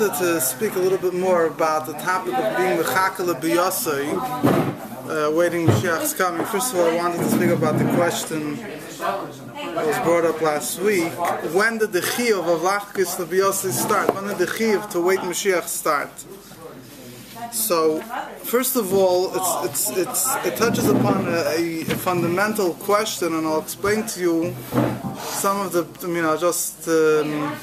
wanted to speak a little bit more about the topic of being mechakala biyasai, uh, waiting Mashiach's coming. First of all, I wanted to speak about the question that was brought up last week. When did the chiyuv of lachkis biyasai start? When did the chiyuv to wait Mashiach start? So, first of all, it's, it's, it's, it touches upon a, a, fundamental question, and I'll explain to you some of the, I mean, I'll just. Um,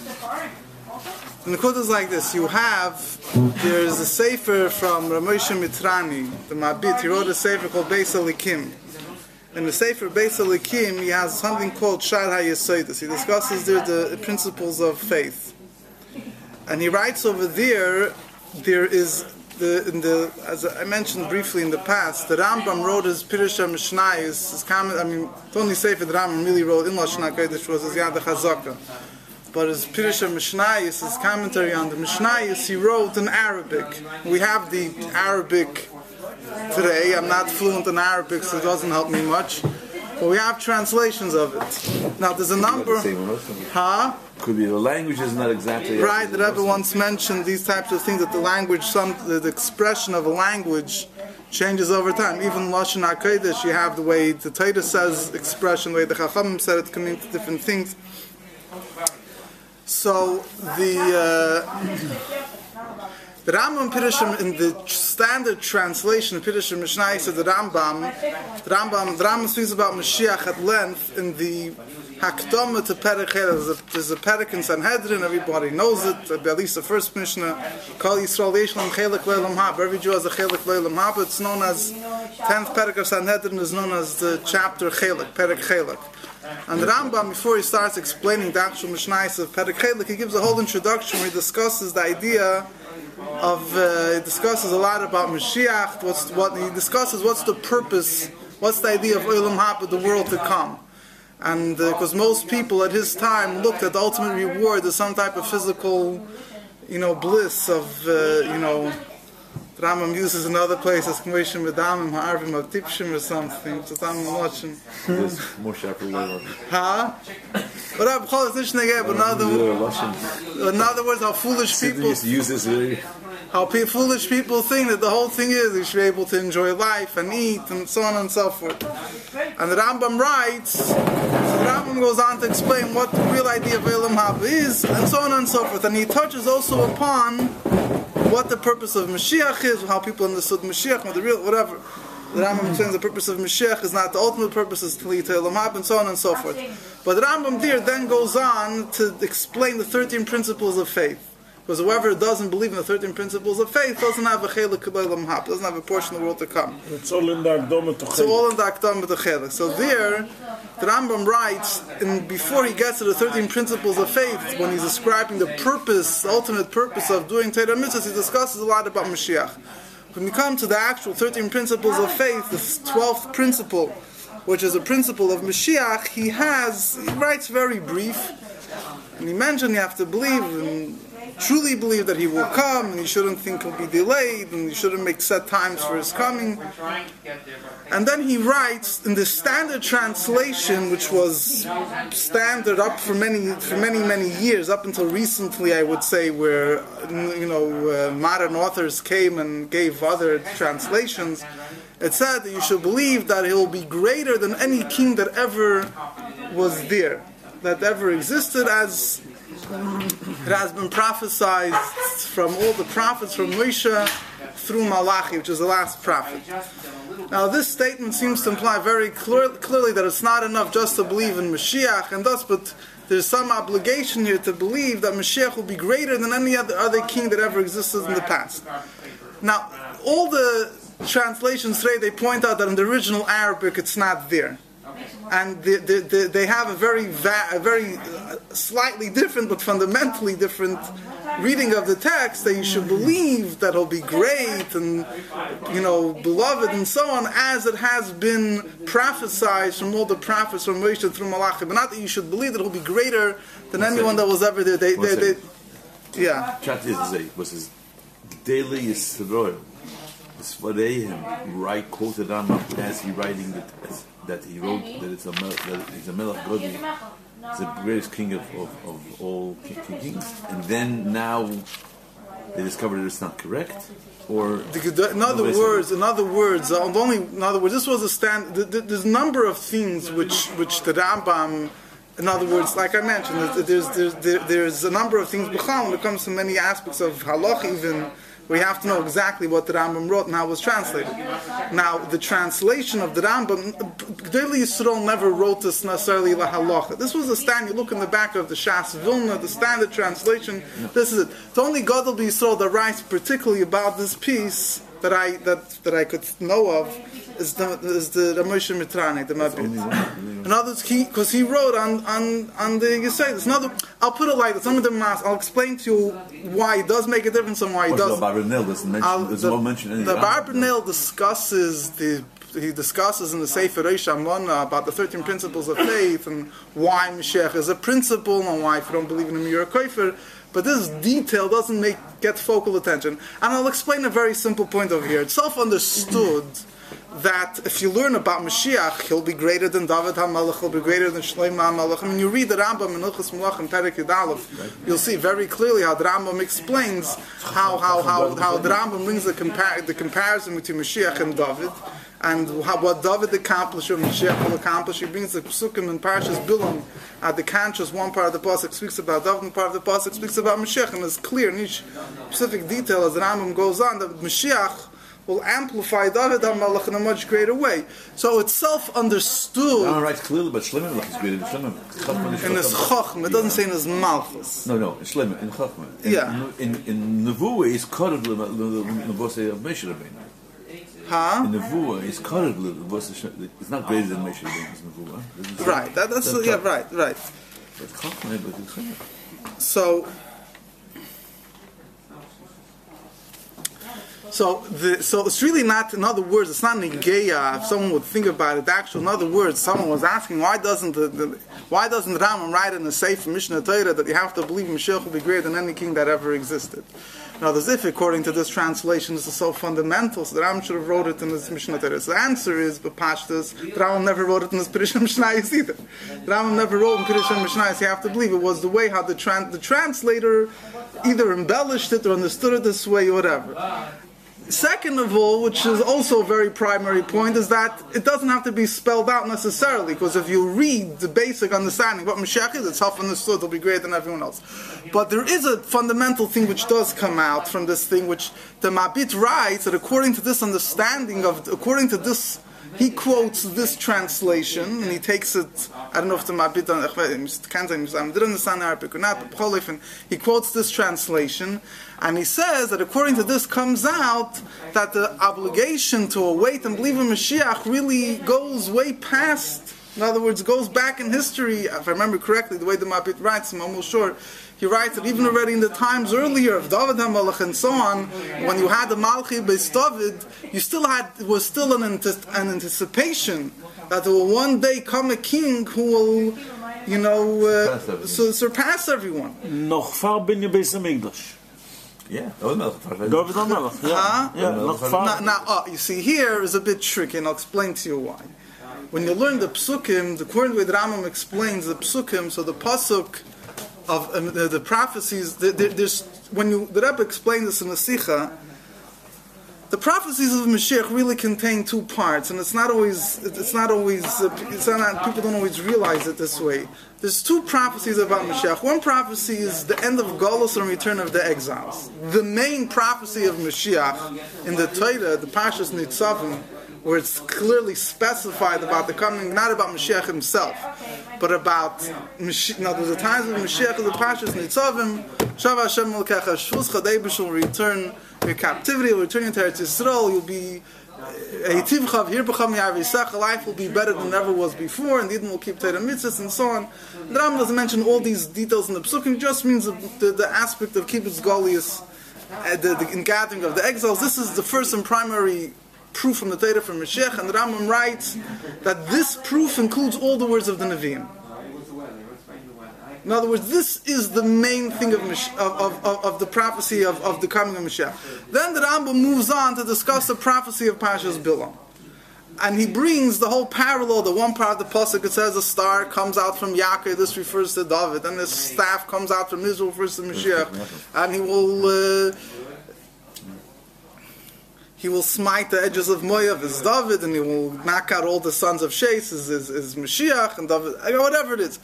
and the quote like this: You have there's a sefer from Ramosha Mitrani, the Mabit. He wrote a sefer called Beis Alikim. In the sefer Beis Alikim, he has something called Shar HaYesoidus. He discusses there the principles of faith, and he writes over there there is the, in the, as I mentioned briefly in the past, the Rambam wrote his Pirush Mishnayis, his comment, I mean, the only Sefer the Rambam really wrote in Lashon HaKodesh was his Yad HaChazaka but his Pirush Mishnayis, his commentary on the Mishnayis, he wrote in Arabic. We have the Arabic today. I'm not fluent in Arabic, so it doesn't help me much. But we have translations of it. Now, there's a number. Huh? Could be the language is not exactly right. That Rebbe once mentioned these types of things that the language, some the, the expression of a language changes over time. Even Lashon Hakodesh, you have the way the Torah says expression, the way the Chachamim said it can mean different things. So the uh, the Rambam Pirushim in the standard translation of Pirushim Mishnah says the Rambam, the Rambam, the Rambam speaks about Mashiach at length in the Hakdama to Perek There's a, Perek in Sanhedrin, everybody knows it, at least the first Mishnah, Kol Yisrael Yeshlam Chelik Leilam Hab. Every Jew has a Chelik Leilam Hab. It's known as, 10th Perek of Sanhedrin is known as the chapter Chelik, Perek Chelik. And Rambam, before he starts explaining the actual Mishnais of Perek Chelik, he gives a whole introduction where he discusses the idea of, uh, he discusses a lot about Mashiach, what's, what, he discusses what's the purpose, what's the idea of Olam Haba, the world to come. And because uh, most people at his time looked at the ultimate reward as some type of physical, you know, bliss of, uh, you know, Rambam uses in other places, Kmoishim Medamim, Ha'arvim, Tipshim or something, so I'm watching. Huh? But I'm calling this but in other words, how foolish people use this how foolish people think that the whole thing is you should be able to enjoy life and eat and so on and so forth. And the Rambam writes, so the Rambam goes on to explain what the real idea of Elam Haba is, and so on and so forth. And he touches also upon what the purpose of Mashiach is, how people understood Mashiach, the real, whatever. The Rambam hmm. explains the purpose of Mashiach is not the ultimate purpose, is to lead to Elam Haba, and so on and so forth. But the Rambam there then goes on to explain the 13 principles of faith. Because whoever doesn't believe in the 13 principles of faith doesn't have a chelik k'leilam hap, doesn't have a portion of the world to come. It's all in the Akdom It's all in the Akdom. So there, the Rambam writes, and before he gets to the 13 principles of faith, when he's describing the purpose, the ultimate purpose of doing Torah mitzvahs, he discusses a lot about Mashiach. When we come to the actual 13 principles of faith, the 12th principle, which is a principle of Mashiach, he has, he writes very brief, and he mentioned you have to believe in truly believe that he will come and you shouldn't think he'll be delayed and you shouldn't make set times for his coming. And then he writes in the standard translation, which was standard up for many for many many years, up until recently, I would say, where you know uh, modern authors came and gave other translations. It said that you should believe that he'll be greater than any king that ever was there, that ever existed, as it has been prophesied from all the prophets from Moshe through Malachi, which is the last prophet. Now, this statement seems to imply very clear, clearly that it's not enough just to believe in Mashiach and thus, but there's some obligation here to believe that Mashiach will be greater than any other, other king that ever existed in the past. Now, all the translations today, they point out that in the original Arabic it's not there and the, the, the, they have a very, va- a very uh, slightly different but fundamentally different reading of the text that you should believe that he'll be great and you know beloved and so on as it has been prophesied from all the prophets from Moshe through Malachi but not that you should believe that he'll be greater than anyone that? was ever there. They, they, they, yeah. Chat is was his daily Yisroel Svareim right quoted on as he writing the that he wrote that it's a that he's a Melech Godi, the greatest king of, of, of all kings. And then now they discovered that it's not correct, or The- In other words, in other words, uh, only in other words, this was a stand. th- th- There's a number of things which which the Rambam, in other words, like I mentioned, there's there's there's, there's a number of things b'chal when it comes to many aspects of halach even. We have to know exactly what the Rambam wrote and how it was translated. Now, the translation of the Rambam, Gedolei Yisrael never wrote this necessarily la halacha. This was the stand. You look in the back of the Shas Vilna, the standard translation. This is it. The only Gadol Yisrael that writes particularly about this piece that I that that I could know of is the is the Ramosha Mitrani, the Mabit. In other words, he because he wrote on on on the Yisrael. Another, I'll put it like this. Some of the mas. I'll explain to you why it does make a difference and why it doesn't. the Baruch Nil doesn't mention. I'll- There's the, no mention the it. Barbanel discusses the he discusses in the Sefer Reish Amona about the 13 principles of faith and why Mashiach is a principle and why if you don't believe in him you're a kofer. But this detail doesn't make get focal attention. And I'll explain a very simple point over here. It's self-understood that if you learn about Mashiach, he'll be greater than David HaMelech, he'll be greater than Shlomo HaMelech. I mean, you read the Rambam in Ilchus Melachim Perek Yud Aleph, you'll see very clearly how the Rambam explains how how how, how the Rambam brings the, compar- the comparison between Mashiach and David. And what David accomplished, or Mashiach will accomplish. He brings the Psukim and Parshas Bilam at the conscious. One part of the pasuk speaks about David, and part of the pasuk speaks about Mashiach, and it's clear in each specific detail as the Rambam goes on that Mashiach will amplify David HaMelech in a much greater way. So it's self-understood Aaron writes clearly, but Shlomo Melech is greater than Shlomo. In his Chachma. Chochm. It doesn't say in his Malchus. No, no, in Shlomo, in Chachma. In, Yeah. In, in Nevuah is Korev Levose of Moshe Rabbeinu. Huh? Nevuah is Levose. It's not greater than Moshe Rabbeinu. It's Nevuah. Right. That, that's yeah. right. Right. Right. But Chachma, but it's Chachma. So. So, the, so it's really not. In other words, it's not negeya. If someone would think about it, actually, in other words, someone was asking, why doesn't the, the why doesn't Rambam write in the Sefer Mishnah Torah that you have to believe Mashiach will be greater than any king that ever existed? Now, as if according to this translation, is so fundamental, so the Rambam should have wrote it in his Mishnah. So the answer is, but Pashtas, the Rambam never wrote it in his Pirishim Mishnayis either. The Rambam never wrote in Pirishim Mishnayis. You have to believe it was the way how the tran- the translator either embellished it or understood it this way or whatever. Second of all, which is also a very primary point, is that it doesn't have to be spelled out necessarily, because if you read the basic understanding what Mashiach is, it's self understood, it'll be greater than everyone else. But there is a fundamental thing which does come out from this thing, which the Mabit writes that according to this understanding of, according to this he quotes this translation and he takes it. I don't know if the Mabit can't didn't understand Arabic or not, but he quotes this translation and he says that according to this comes out that the obligation to await and believe in Mashiach really goes way past. In other words, goes back in history. If I remember correctly, the way the Mabit writes, I'm almost sure. He writes that even already in the times earlier of David HaMelech and so on, when you had the Malchi Beis David, you still had it was still an, ante- an anticipation that there will one day come a king who will, you know, uh, Surpass everyone. su- surpass everyone. Noch far bin je Beis Hamikdash. Yeah, David Melech. David HaMelech. Ja, Huh? ja, Now, now uh, you see, here is a bit tricky, and I'll explain to you why. When you learn the psukim, the according to way the Rambam explains the psukim, so the pasuk of um, the, the prophecies, the, the, there's when you the Rebbe explains this in the Sikha, the prophecies of Mashiach really contain two parts, and it's not always it's not always it's not people don't always realize it this way. There's two prophecies about Mashiach. One prophecy is the end of Golus and return of the exiles. The main prophecy of Mashiach in the Torah, the Pashas Nitzavim, where it's clearly specified about the coming, not about Mashiach himself, but about Mashiach. Now, there's the times of Mashiach, the Pashas Nitzavim, Shav Hashem Melkecha Shvuz Chadei will return your captivity, will return you to Eretz Yisrael, you'll be Eitivchav here become Yavisach, life will be better than ever was before, and Eden will keep Torah mitzvahs and so on. The Rambam doesn't mention all these details in the Psukim, just means the, the, the aspect of Kibbutz Galuyos, uh, the, the gathering of the exiles. This is the first and primary proof from the Torah from Mashiach, and Rambam writes that this proof includes all the words of the Nevi'im. In other words, this is the main thing of, of, of, of, the prophecy of, of the coming of Mashiach. Then the Rambam moves on to discuss the prophecy of Pashas Bilam. And he brings the whole parallel, the one part of the Pasuk, it says a star comes out from Yaakov, this refers to David, and the staff comes out from Israel, refers to Mashiach. And he will, uh, he will smite the edges of Moav as David, and he will knock out all the sons of Shais as, as, as Mashiach and David, whatever it is.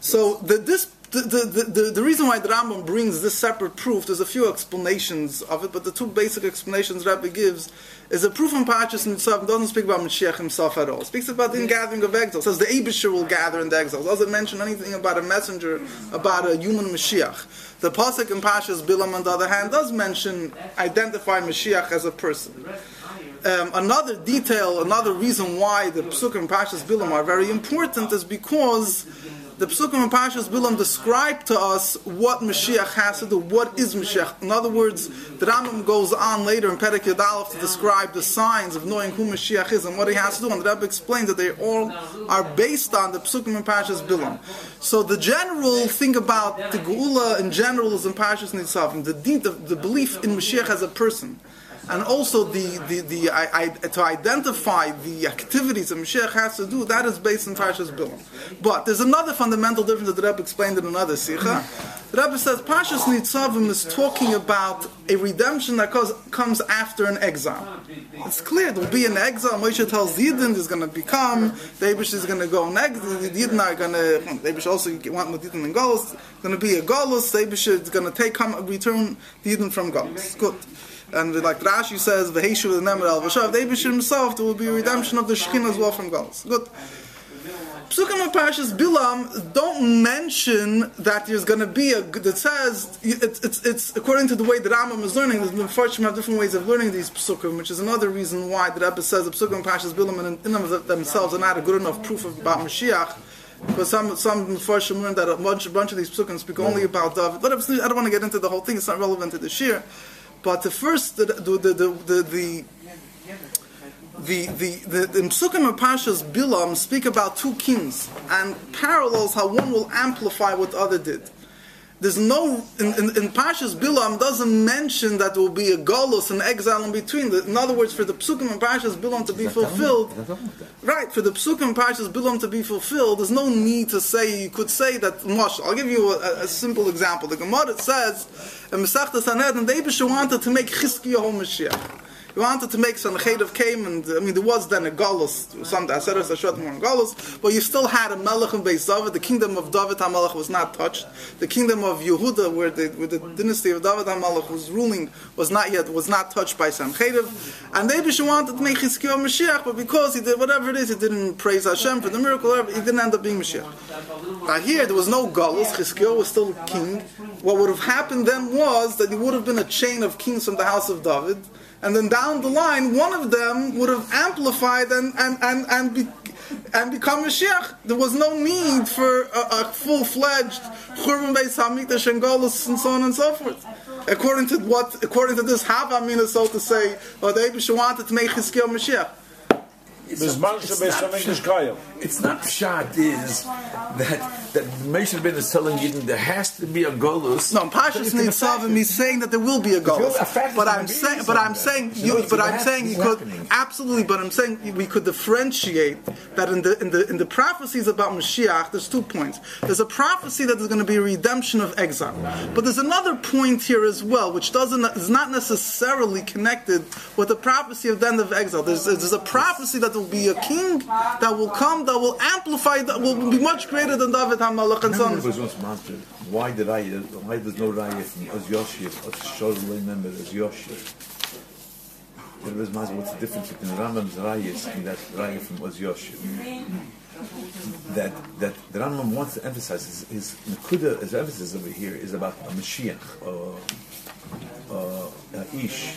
So the, this the, the, the, reason why the Rambam brings this separate proof, there's a few explanations of it, but the two basic explanations Rabbi gives is a proof in Parashas Nitzav doesn't speak about Mashiach himself at all. It speaks about the gathering of exiles. It says the Abishur will gather in the exiles. It doesn't mention anything about a messenger, about a human Mashiach. The Pasuk in Parashas Bilam, on the other hand, does mention, identify Mashiach as a person. Um, another detail, another reason why the Pesuk in Parashas Bilam are very important is because the Pesukim and Pashas Bilam describe to us what Mashiach has to do. What is Mashiach? In other words, the Rambam goes on later in Perek Yadalef to describe the signs of knowing who Mashiach is and what he has to do. And the Rebbe explains that they all are based on the Pesukim and Pashas Bilam. So the general thing about the Geula in general is in Pashas Nitzavim, the, the, the belief in Mashiach as a person and also the, the, the I, I, to identify the activities that Mashiach has to do, that is based on Parshas Bilam. But there's another fundamental difference that the Rebbe explained in another Sikha. The Rebbe says Parshas Nitzavim is talking about a redemption that comes after an exile. It's clear there will be an exile. Moshe tells Yidden is going to become, the is going to go next. the Yidden are going to, the also want Yidden and Golos, going to be a Golos, the Abish is going to take, come, return the Yidden from Golos. Good. And like Rashi says, "V'heishu the nemer al v'shav." David himself, there will be a redemption of the Shekhinah as well from Golus. Good. Psukim and Parashas Bilam don't mention that there's going to be a. It says it's, it's, it's according to the way the Rambam is learning. There's Mepharshim have different ways of learning these psukim, which is another reason why the Rebbe says the psukim and Parashas Bilam in, in them themselves are not a good enough proof about Mashiach. Because some some Mepharshim learn that a bunch, a bunch of these psukim speak only about David. But I don't want to get into the whole thing; it's not relevant to the shir. But the first, the the the the, the the the the, the Psukim and Pashas Bilam speak about two kings and parallels how one will amplify what the other did. There's no in, in, in Pashas Bilam doesn't mention that there will be a golus, an exile in between. In other words, for the Psukim and Pashas Bilam to be fulfilled, right? For the Psukim and Pashas Bilam to be fulfilled, there's no need to say. You could say that. Mosh, I'll give you a, a simple example. The Gemara says in Masechta Sanhedrin, the Eibush wanted to make Chizkiyahu Mashiach. He wanted to make Sancheriv came, and I mean, there was then a Galus, some Aseres Ashot more Galus, but you still had a Melech in Beis David. The kingdom of David HaMelech was not touched. The kingdom of Yehuda, where the, where the dynasty of David HaMelech was ruling, was not yet, was not touched by Sancheriv. And Abish wanted to make Chizkiyahu Mashiach, but because he did whatever it is, he didn't praise Hashem for the miracle, he didn't end up being Mashiach. Now here, there was no Galus, Chizkiyahu was still king. What would have happened then was that he would have been a chain of kings from the house of David, and then down the line, one of them would have amplified and and and and, be, and become Mashiach. There was no need for a, a full-fledged Churban Beis Hamikdash and Golus and so on and so forth. According to what, according to this Havamina, so to say, or the Abish wanted to make Chizkiel Mashiach. It's not, it's not pshat is that that Moshe Rabbeinu is telling you that there has to be a golus. No, Pashas Nitzavim he's saying that there will be a golus. But I'm saying, but I'm saying, you, but I'm saying you could absolutely. But I'm saying we could differentiate that in the in the in the prophecies about Mashiach. There's two points. There's a prophecy that there's going to be a redemption of exile, but there's another point here as well, which doesn't is not necessarily connected with the prophecy of the end of exile. There's, there's a prophecy that there will be a king that will come that will amplify that will be much greater than David HaMelech and so on. Why did I? Why there's no raya from as Yoshir, as Sholem member as Yoshir? There was what's the difference between Rambam's rayas and that raya from Oz Yoshir? That that the Rambam wants to emphasize his, his Nakuda, his emphasis over here is about a Mashiach or uh, uh, Ish.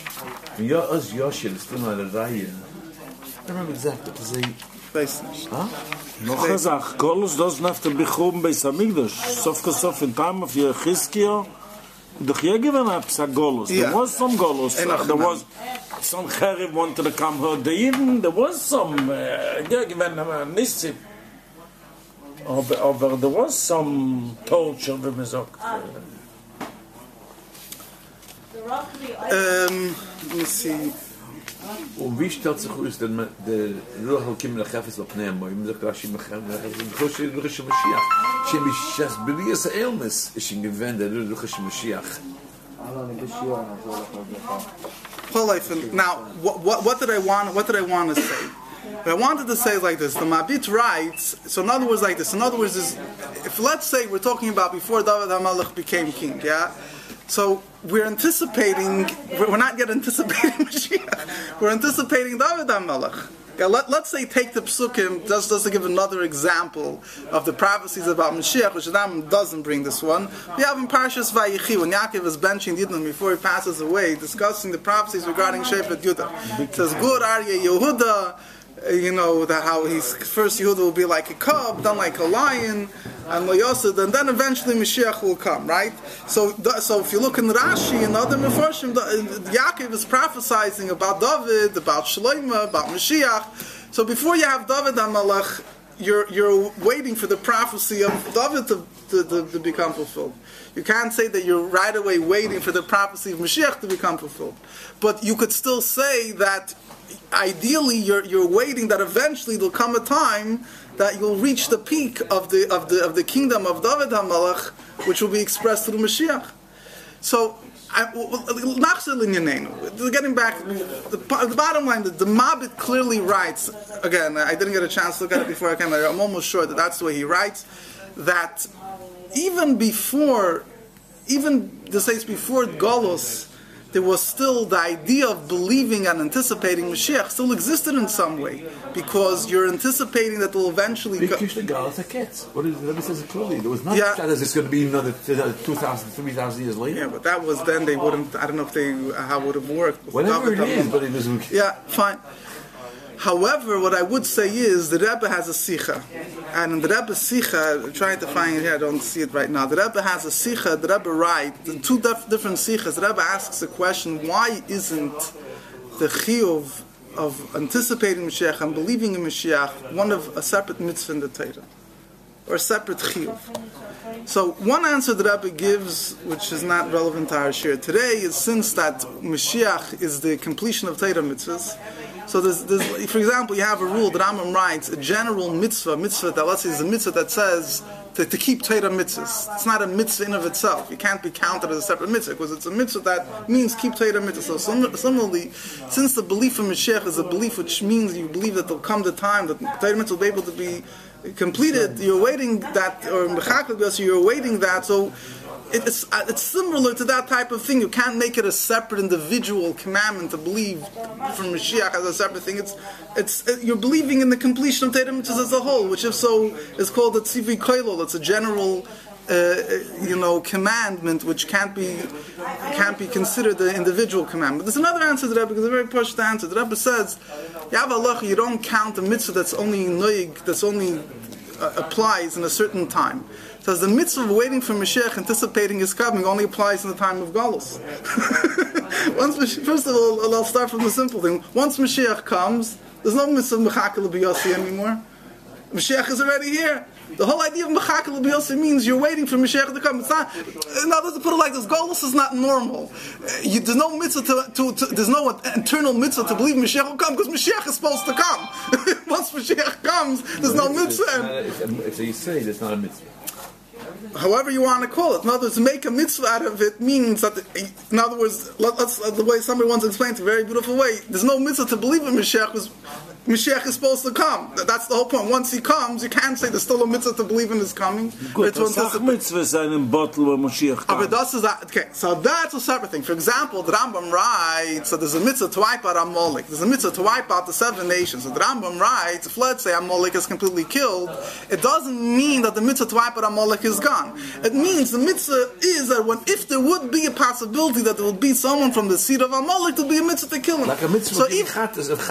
When Oz Yoshir is still not a raya. I remember exactly. It was a weiß nicht. Noch eine Sache. Kolos, das nach dem Bechoben bei Samigdash. Sof ka sof in Tam auf ihr Doch hier gewinnt ein Psa Golos. There was some Golos. There was some Cherib wanted to come her. the even, there was some, äh, hier gewinnt ein Nisip. Aber, aber there was some torture, wie man sagt. Äh, ähm, muss see. Und wie stellt sich aus, denn der Ruach al-Kim lechefes al-Pneim, wo ihm sagt, Rashi mechem, Ruach al-Mashiach, שהם משס בביאס האלמס, יש אין גוון, der Ruach al-Mashiach. Now, what, what, what did I want? What did I want to say? What I wanted to say is like this: the Mabit writes. So in other words, like this. In other words, is if let's say we're talking about before David Hamelech became king, yeah. So we're anticipating. We're not yet anticipating Mashiach. We're anticipating David Hamelech. Let, us say take the psukim just, just to give another example of the prophecies about Mashiach, which Adam doesn't bring this one. We have in Parshas Vayichi when Yaakov is benching Yidden before he passes away, discussing the prophecies regarding Shephet Yudah. It says, "Gur Aryeh Yehuda." You know, that how he's first Yehuda will be like a cub, then like a lion, and Layosid, and then eventually Mashiach will come, right? So, so if you look in Rashi and other Mefarshim, Yaakov is prophesying about David, about Shloima, about Mashiach. So before you have David and Malach, you're you're waiting for the prophecy of David to, to, to, to, become fulfilled. You can't say that you're right away waiting for the prophecy of Mashiach to become fulfilled. But you could still say that ideally you're, you're waiting that eventually there'll come a time that you'll reach the peak of the of the of the kingdom of David HaMelech, which will be expressed through Mashiach. So getting back, the, the bottom line, the, the Mabit clearly writes, again, I didn't get a chance to look at it before I came here, I'm almost sure that that's the way he writes, that even before, even, the says before Golos, there was still the idea of believing and anticipating Mashiach still existed in some way because you're anticipating that will eventually go. Oh, what is the Rebbe says it clearly. There was not yeah. as it's going to be another 2,000, 3,000 years later. Yeah, but that was then they wouldn't. I don't know if they how it would have worked. Whatever it is, but it was. Yeah, fine. However, what I would say is the Rebbe has a sicha, and the Rebbe sicha, trying to find it here, I don't see it right now. The Rebbe has a sicha. The Rebbe writes two def- different sichas. The Rebbe asks the question: Why isn't the chiyuv of anticipating Mashiach and believing in Mashiach one of a separate mitzvah in the Torah, or a separate chiyuv? So one answer the Rebbe gives, which is not relevant to our share today, is since that Mashiach is the completion of Torah mitzvahs so there's, there's, for example, you have a rule that Rambam writes, a general mitzvah, mitzvah that let's say is a mitzvah that says to, to keep Torah mitzvahs. It's not a mitzvah in of itself. It can't be counted as a separate mitzvah because it's a mitzvah that means keep Torah mitzvahs. So similarly, since the belief in Mashiach is a belief which means you believe that there'll come the time that Torah mitzvah will be able to be completed, you're waiting that, or you're waiting that, so it's, uh, it's similar to that type of thing. You can't make it a separate individual commandment to believe from Mashiach as a separate thing. It's, it's it, you're believing in the completion of Torah mitzvahs as a whole, which if so is called a tzivi koilol. It's a general, uh, you know, commandment which can't be can't be considered the individual commandment. There's another answer to that because a very pushed answer. The Rebbe says, "You Allah. You don't count a mitzvah that's only noig, that's only uh, applies in a certain time." says the mitzvah of waiting for Mashiach, anticipating his coming, only applies in the time of Galus. Once, first of all, I'll start from the simple thing. Once Mashiach comes, there's no mitzvah of Mechakal anymore. Mashiach is already here. The whole idea of Mechakal B'Yossi means you're waiting for Mashiach to come. It's not, uh, now let's put it like this, Galus is not normal. Uh, you, there's no mitzvah to, to, to, there's no internal mitzvah to believe Mashiach will come because Mashiach is supposed to come. Once Mashiach comes, there's no mitzvah. So you say there's not a mitzvah however you want to call it. In other words, make a mitzvah out of it means that, in other words, let, us uh, the way somebody once explained it, a very beautiful way. There's no mitzvah to believe in Mashiach because Mashiach is supposed to come. That's the whole point. Once he comes, you can't say there's still a mitzvah to believe in his coming. Good, a mitzvah sein bottle when Mashiach ah, comes. But is that, okay, so that's a separate thing. For example, the Rambam writes, so there's a mitzvah to wipe out Amalek. There's a mitzvah to wipe out the seven nations. So the Rambam writes, if let's say Amalek is completely killed, it doesn't mean that the mitzvah to wipe out Amalek is gone. It means the mitzvah is that when, if there would be a possibility that there would be someone from the seed of Amalek, to be a mitzvah to kill him. Like a mitzvah so, if,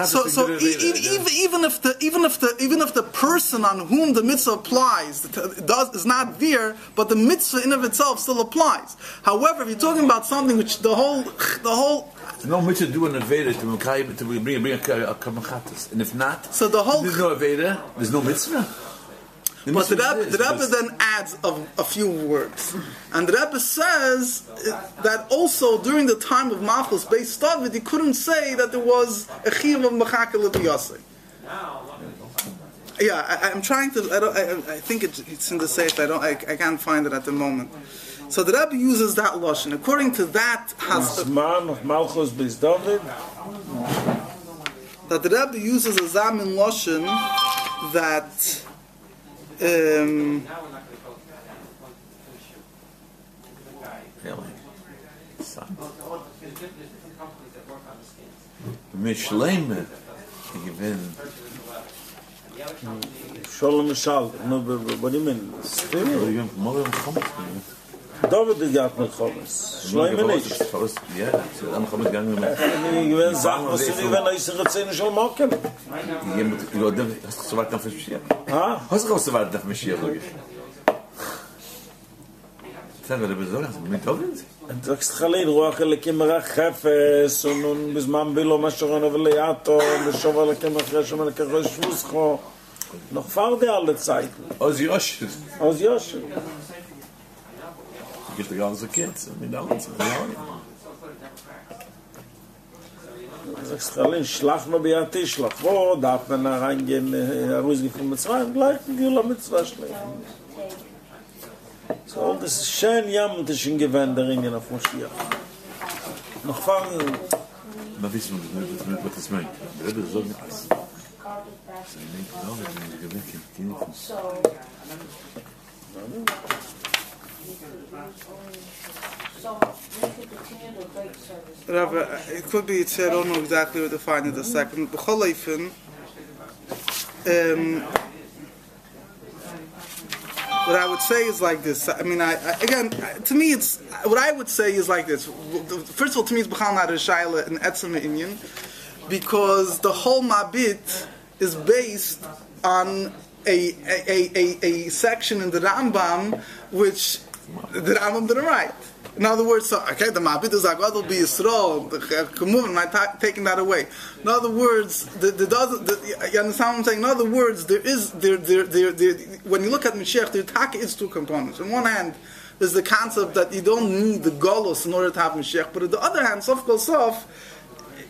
so, so e- even, even if the even if the even if the person on whom the mitzvah applies does is not there, but the mitzvah in of itself still applies. However, if you're talking about something which the whole the whole no mitzvah do an aveda to to bring bring a, a, a and if not, so the whole there's no aveda, there's no mitzvah. The but the Rebbe, the Rebbe then adds a, a, few words. And the Rebbe says that also during the time of Malchus based David, he couldn't say that there was a chiyuv of Machakel Yeah, I, am trying to. I, don't, I, I think it's, it's in the safe. I don't. I, I can't find it at the moment. So the Rebbe uses that lashon. According to that, has man of Malchus bis David. That the Rebbe uses a zamin lashon that. Um, really? Mishleme, given. Shalom Mishal. No, what do you mean? Still? דאָבט די גאַט מיט חומס. שלוי מניש. חומס, יא, זיי דאָ מחמד גאַנג מיט. ני גווען זאַך, וואס זיי ווען אייך זיך צייען שול מאכן. יא, מיט גלאד, דאס צו וואַרטן פֿאַר שיע. אה? וואס איז עס וואַרטן פֿאַר שיע דאָ גיט. זאַג דאָ ביזוי, מיט דאָבט. אַן דאָקסט חליל רוח אל קימרה חפס, און נון בזמן בילו משרן אבל יאטו, משוב אל קימרה חשמה לקרוש מוסחו. נאָך פאַר דע אַלע צייט. אז יאָש. אז יאָש. Ich gehe ganze nicht so kurz. Ich bin da auch nicht so. Ich bin da auch nicht so. Stalin, schlaf mal bei der Tisch, schlaf wo, darf man da reingehen, äh, erhuis nicht mit zwei, gleich Gula mit zwei schlafen. So, das ist schön, ja, mit der der Ringen auf Moschiach. Noch fangen... Na, wissen wir, das nicht, was. Das ist nicht, was ich meine. So, ich meine, das ist nicht. Gewinnen kein Kind. Rabbi, it could be it's I don't know exactly what to find in the second. B'choleifen, um, what I would say is like this. I mean, I, I again, to me, it's what I would say is like this. First of all, to me, it's b'chal not a shaila and etzem inyan, because the whole mabit is based on a, a, a, a section in the Rambam which the Rambam didn't write. In other words, so, okay, the Mabit is like, will be Yisrael, the Kemuvim, am I ta- taking that away? In other words, the, the, the, you understand what I'm saying? In other words, there is, there, there, there, there when you look at Mashiach, the attack is two components. On one hand, there's the concept that you don't need the Golos in order to have Mashiach, but on the other hand, Sof Kol Sof,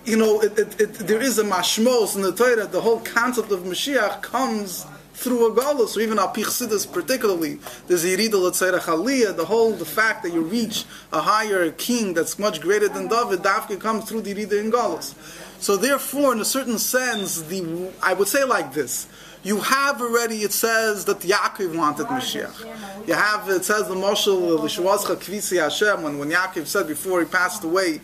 you know, it, it, it, there is a mashmos in the Torah, the whole concept of Mashiach comes through a galus, or even al pichsidus particularly, there's Yerida Letzerach Aliyah, the whole, the fact that you reach a higher king that's much greater than David, Dafka comes through the Yerida in galus. So therefore, in a certain sense, the I would say like this, you have already, it says that Yaakov wanted Mashiach. You have, it says the Moshel, Lishwazcha Kvisi Hashem, when, when Yaakov said before he passed away,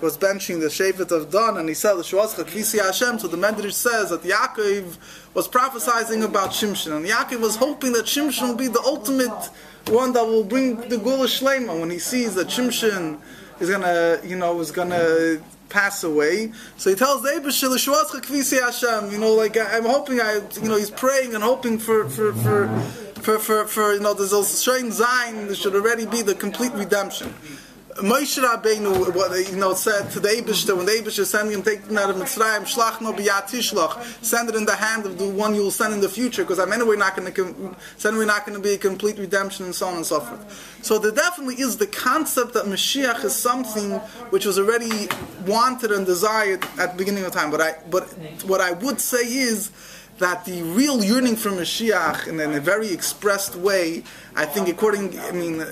was benching the Shevet of Dan, and he said, Lishwazcha Kvisi Hashem, so the Medrash says that Yaakov was prophesying about Shimshon, and Yaakov was hoping that Shimshon will be the ultimate one that will bring the Geula Shlema when he sees that Shimshon is gonna, you know, is gonna pass away. So he tells Abishil, Shwazcha Kvisi Hashem, you know, like I'm hoping I, you know, he's praying and hoping for, for, for, for, for, for you know, there's a strange Zion, there should already be the complete redemption. Moshe Rabbeinu, what you know, said to the Eibishter, when the Eibishter sent him, take him out of Mitzrayim, shlach no biyat tishlach, send it in the hand of the one you will send in the future, because I'm anyway not going to, anyway not going to be a complete redemption, and so on and so forth. So there definitely is the concept that Mashiach is something which was already wanted and desired at the beginning of time. But I, but what I would say is, that the real yearning for Mashiach in, in a very expressed way, I think according, I mean,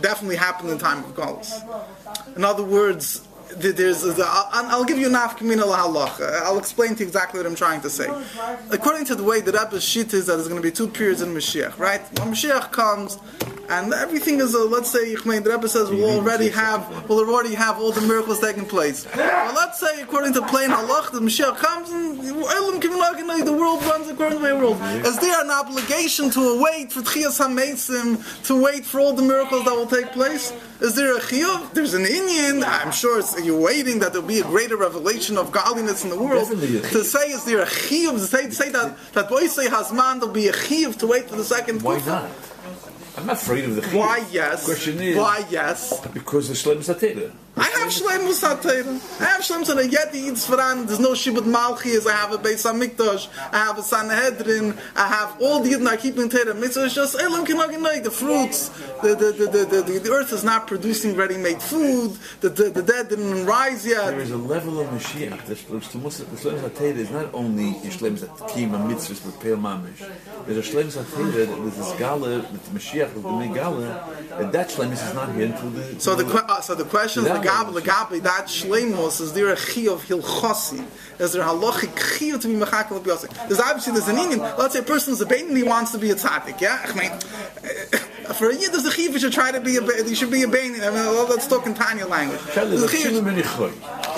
definitely happened in time of Galus. In other words, there's I'll give you afkamin halacha. I'll explain to you exactly what I'm trying to say. According to the way the Rebbe's sheet is, that there's going to be two periods in Mashiach, right? When Mashiach comes, and everything is, a, let's say, the Rebbe says we'll already have, we'll already have all the miracles taking place. Well, let's say, according to plain halach, the Mashiach comes and the world runs according to the world. Is there an obligation to wait for Tchias HaMeitzim, to wait for all the miracles that will take place? Is there a chiyuv? There's an Indian. I'm sure you're waiting that there'll be a greater revelation of godliness in the world. To say, is there a chiyuv? To say, to say that that boy say Hasman, there'll be a chiyuv to wait for the second. Why not? I'm not afraid of the chiyuv. Why yes? The Question is, why yes? Because the Shlem Satira. I have Shleimus HaTeira. I have Shleimus HaTeira. Yet the Yid's Faran, there's no Shibud Malchis. I have a Beis HaMikdash. I have a Sanhedrin. I have all the Yidden are keeping Teira Mitzvah. It's just, Elam Kinaginoi, the fruits. The, the, the, the, the, the earth is not producing ready-made food. The, the, the dead didn't rise yet. There is a level of Mashiach. The Shleimus HaTeira is not only Shleimus HaTeira Mitzvahs with Peil Mamish. There's a Shleimus HaTeira that there's this Gala, that the Mashiach will be Gala, and that Shleimus is not here until the... So the, uh, so the question is, Lagabi, Lagabi, that Shleimus, is there a Chi of Hilchosi? Is there halachic Chi to be Mechak of Yosef? There's obviously, there's an Indian, let's say a person is a Bain and he wants to be a Tzaddik, yeah? I mean, for a Yid, there's a Chi you should try to be a you should be a Bain, I mean, let's talk in Tanya language. There's a Chi-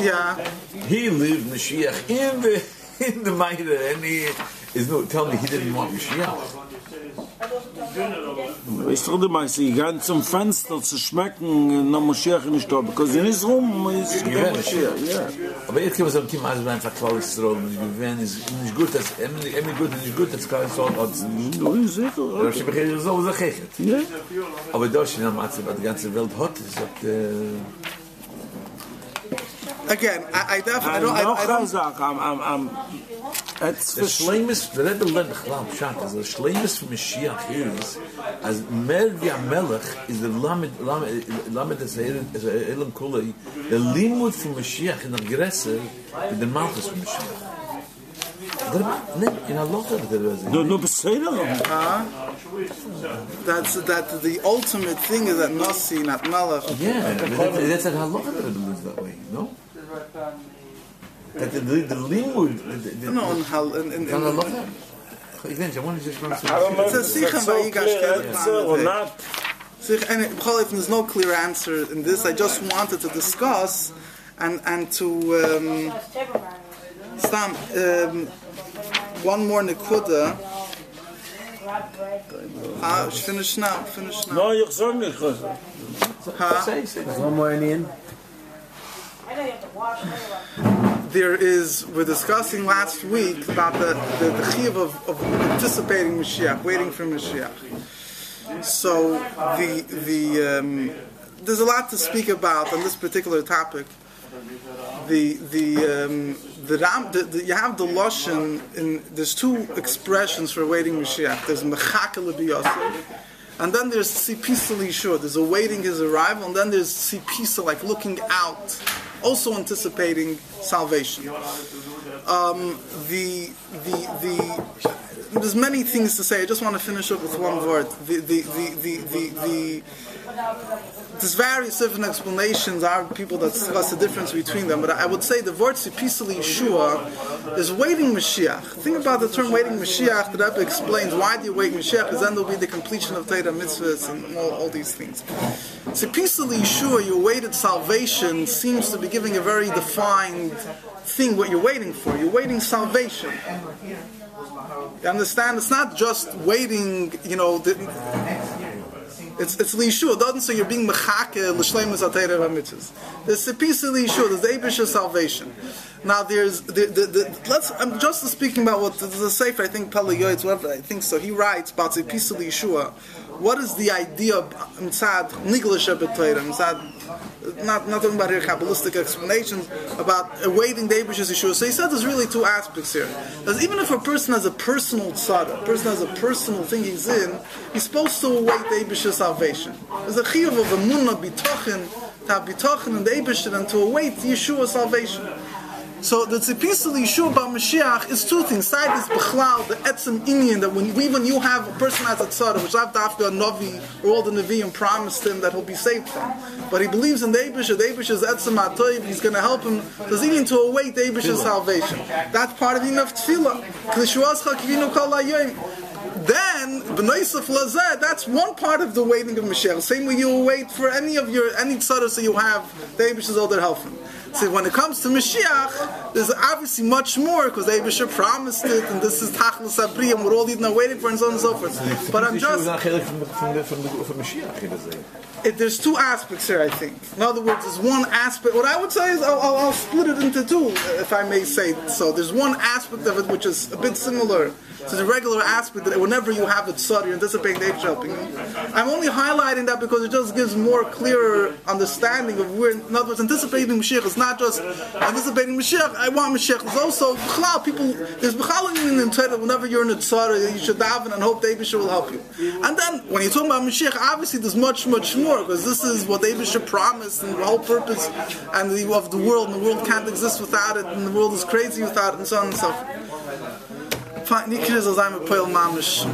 Yeah. He lived Mashiach in the in the Maida, and he is no tell me he didn't want Mashiach. Ich du mal sie ganz zum Fenster zu schmecken, na muss ich nicht da, because in this room is ja. Aber ich habe so ein Thema beim Verkaufsraum, wenn ich wenn es nicht gut ist, er nicht gut er nicht gut das kann ich so als nur sicher. Ich habe hier so was gekriegt. Aber das ist ja mal die ganze Welt hat, ich sagte äh, Again, I, I definitely, I don't, I, Noch I eine don't, Sache, am, am, am, It's Der Schleimes, der Rebbe lernt Chlam Pshat, also der Schleimes von Mashiach ist, als mehr wie ein Melech, ist der Lamed, Lamed, Lamed des Elam Kulei, der Limud von Mashiach in der Gresse, in der Malchus von Mashiach. Der, ne, in Allah, der Rebbe Du, du bist Seder. that's, that the ultimate thing is that Nasi, not Melech. Yeah, that- that's like Allah that Rebbe that way, no? That the, the, the Limud, the, the, No, in, Hal- in, in, Van in, Allah. I want to just run I don't know a if sikh it's so clear answer or not. So, and it- B'chol Eifin, there's no clear answer in this. I just wanted to discuss and and to um, stam um, one more nekuda. Ah, finish now. Finish now. No, ich sag nicht. Ha? Say, say. One more Indian. There is. We're discussing last week about the the, the chiyuv of, of anticipating Mashiach, waiting for Mashiach. So the the um, there's a lot to speak about on this particular topic. The the um, the, Ram, the, the you have the lashon in there's two expressions for waiting Mashiach. There's lebiyaseh, and then there's sipisa lishur. There's awaiting his arrival, and then there's sipisa like looking out, also anticipating salvation. Um, the the the there's many things to say. I just want to finish up with one word. The the the the the, the there's various different explanations. There are people that discuss the difference between them, but I would say the word Sipisali Yeshua is waiting Mashiach. Think about the term waiting Mashiach. The Rebbe explains why do you wait Mashiach? Because then there'll be the completion of Torah mitzvahs and all, all these things. Sipisali Yeshua, your waited salvation, seems to be giving a very defined thing. What you're waiting for? You're waiting salvation. You understand? It's not just waiting. You know. The, it's it's lishua. It doesn't say you're being mechake l'shleimus atayra v'mitzvahs. There's a piece of lishua. There's the Abishah salvation. Now there's the, the, the let's. I'm just speaking about what the, a sefer. I think Pele Yoetz, whatever. I think so. He writes about the piece of lishua. What is the idea of mitzad niglish abetayra mitzad? Not not talking about here kabbalistic explanations about awaiting the Abishah's Yeshua. So he said there's really two aspects here. Because even if a person has a personal tzara, a person has a personal thing he's in, he's supposed to await the Abishah's salvation. There's a chiyuv of a munna bitochin, to have bitochin and the Abishah and to await Yeshua's salvation. So the tzipis of the Yeshua Bar Mashiach is two things. Side is Bechlal, the etzem Indian, that when even you have a person has a tzara, which I've after a Navi, or all the Nevi'im promised him that he'll be saved from. But he believes in the Abish, the Abish is etzem Atoiv, he's going to help him, does he need to await the Abish's salvation? That's part of the enough tefillah. K'lishuascha kivinu kol hayom. Then, b'noisef lazeh, that's one part of the waiting of Mashiach. Same way you wait for any of your, any tzaras that you have, the Abish is all helping. So when it comes to Mashiach, there's obviously much more because Abishah promised it, and this is Tachlis Abri, and we're all even waiting for, and so on and so forth. But I'm just. It, there's two aspects here, I think. In other words, there's one aspect. What I would say is, I'll, I'll, I'll split it into two, if I may say so. There's one aspect of it which is a bit similar to the regular aspect that whenever you have a tzad, you're anticipating the helping you. I'm only highlighting that because it just gives more clearer understanding of where, in other words, anticipating Mashiach is not just anticipating Mashiach, I want Mashiach. It's also, people, there's b'chalal in the Torah, whenever you're in a tzad, you should daven and hope the Abishah will help you. And then, when you're talking about Mashiach, obviously there's much, much more, because this is what the Abishah promised, and the whole purpose and the, of the world, and the world can't exist without it, and the world is crazy without it, and so on and so forth. fakt nicht kris so sein mit Mamisch